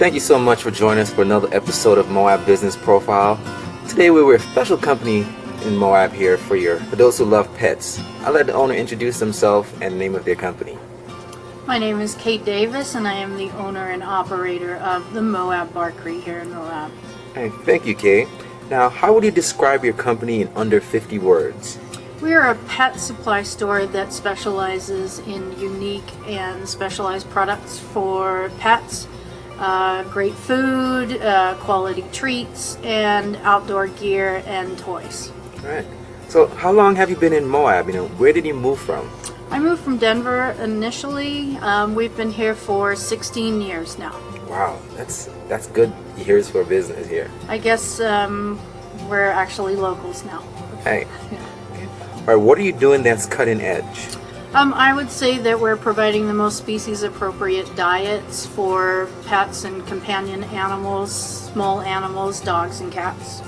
Thank you so much for joining us for another episode of Moab Business Profile. Today we were a special company in Moab here for your for those who love pets. I'll let the owner introduce himself and the name of their company. My name is Kate Davis and I am the owner and operator of the Moab Barkery here in Moab. Hey, thank you, Kate. Now, how would you describe your company in under 50 words? We are a pet supply store that specializes in unique and specialized products for pets, uh, great food, uh, quality treats, and outdoor gear and toys. All right. So, how long have you been in Moab? You know, where did you move from? I moved from Denver initially. Um, we've been here for 16 years now. Wow, that's that's good years for business here. I guess um, we're actually locals now. Hey. All right, what are you doing that's cutting edge? Um, I would say that we're providing the most species appropriate diets for pets and companion animals, small animals, dogs and cats.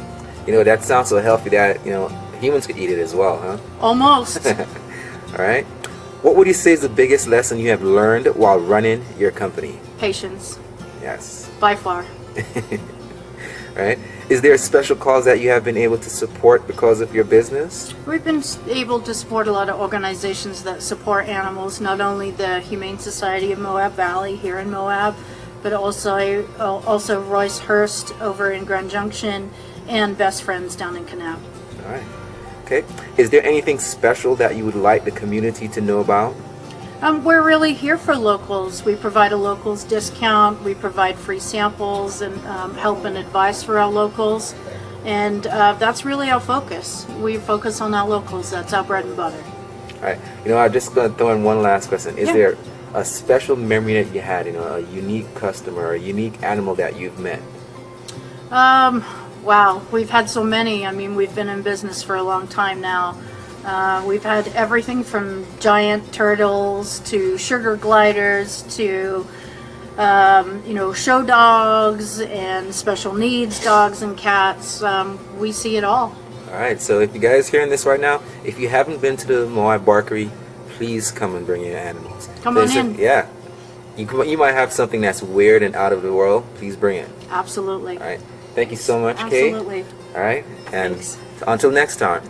You know, that sounds so healthy that, you know, humans could eat it as well, huh? Almost. All right. What would you say is the biggest lesson you have learned while running your company? Patience, Yes. by far. Right? Is there a special cause that you have been able to support because of your business? We've been able to support a lot of organizations that support animals, not only the Humane Society of Moab Valley here in Moab, but also uh, also Roice-Hurst over in Grand Junction and Best Friends down in Kanab. All right. Okay. Is there anything special that you would like the community to know about? Um, we're really here for locals. We provide a locals discount. We provide free samples and um, help and advice for our locals. And uh, that's really our focus. We focus on our locals. That's our bread and butter. All right. You know, I'm just going to throw in one last question. Is Yeah. there a special memory that you had, you know, a unique customer, a unique animal that you've met? Um, wow, we've had so many. I mean, we've been in business for a long time now. Uh, we've had everything from giant turtles to sugar gliders to, um, you know, show dogs and special needs dogs and cats. Um, we see it all. All right. So if you guys are hearing this right now, if you haven't been to the Moab Barkery, please come and bring your animals. Come on There's a- in. yeah. You, you might have something that's weird and out of the world. Please bring it. Absolutely. All right. Thank you so much, Kate. Absolutely. All right. And Thanks. until next time.